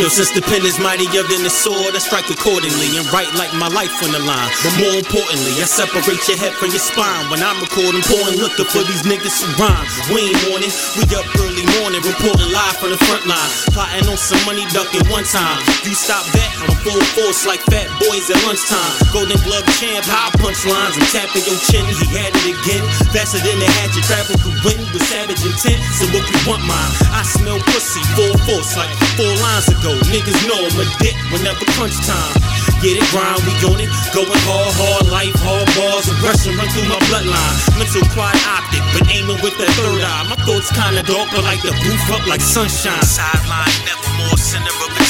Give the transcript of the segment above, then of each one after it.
Yo, since the pen is mightier than the sword, I strike accordingly and write like my life on the line. But more importantly, I separate your head from your spine. When I'm recording, pouring liquor for these niggas who rhyme. We ain't morning, we up early morning, reporting live from the front line. Plotting on some money ducking one time. You stop that, I'm full force like fat boys at lunchtime. Golden glove champ, high punchlines. I'm tapping your chin, he had it again. Faster than the hatchet, travel through wind with savage intent. So if you want mine, I smell pussy full force like four lines ago. Niggas know I'm a dick whenever crunch time. Get it, grind, we on it. Going hard, hard life, hard bars, aggression run through my bloodline. Mental quad optic, but aiming with that third eye. My thoughts kinda dark, but like the roof up like sunshine. Sideline, never more center of attention.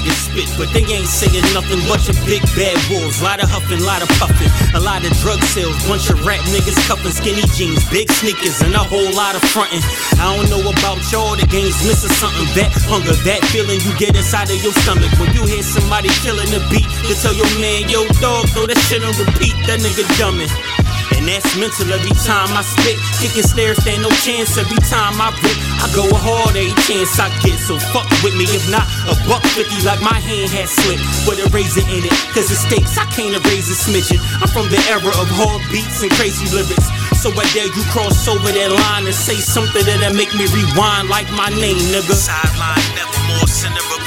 Niggas spit, but they ain't saying nothing. Bunch of big bad wolves, lot of huffing, lot of puffing. A lot of drug sales, bunch of rap niggas cuffing skinny jeans, big sneakers, and a whole lot of fronting. I don't know about y'all, the game's missing something. That hunger, that feeling you get inside of your stomach. When you hear somebody killing the beat, you tell your man, yo, dog, throw that shit on repeat, that nigga dumbin'. And that's mental every time I spit. Kicking stairs, stand no chance every time I rip. I go a hard every chance I get, so fuck with me. If not, a buck fifty like my hand had slipped with a razor in it. Cause the stakes, I can't erase a smidgen. I'm from the era of hard beats and crazy lyrics. So I dare you cross over that line and say something that'll make me rewind like my name, nigga. Sideline, center of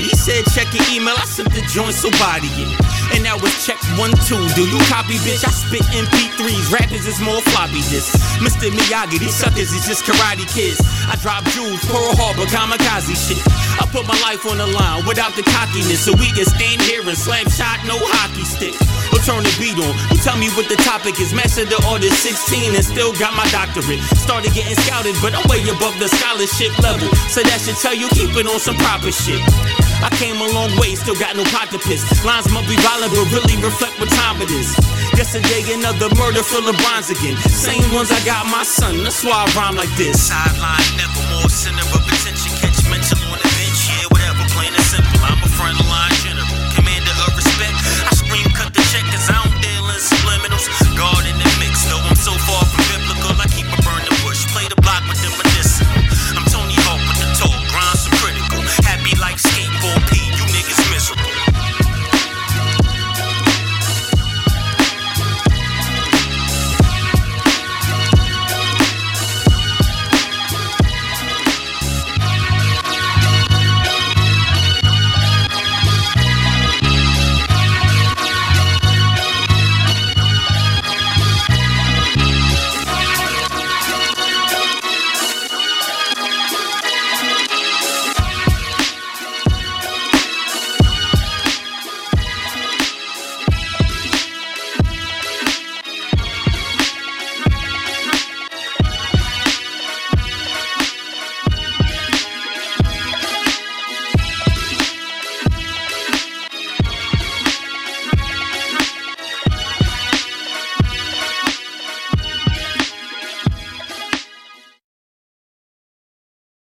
He said check your email, I sent the joint, so body it. And that was check one, two. Do you copy, bitch? I spit MP3s. Rappers is more floppy this. Mr. Miyagi, these suckers is just karate kids. I drop jewels, Pearl Harbor, kamikaze shit. I put my life on the line without the cockiness. So we can stand here and slam shot, no hockey stick. Or turn the beat on. You tell me what the topic is. Master the order 16 and still got my doctorate. Started getting scouted, but I'm way above the scholarship level. So that should tell you keep it on some proper shit. I came a long way, still got no to piss. Lines might be violent, but really reflect what time it is. Yesterday, another murder full of bronze again. Same ones I got my son, that's why I rhyme like this. Sideline, never more center of attention.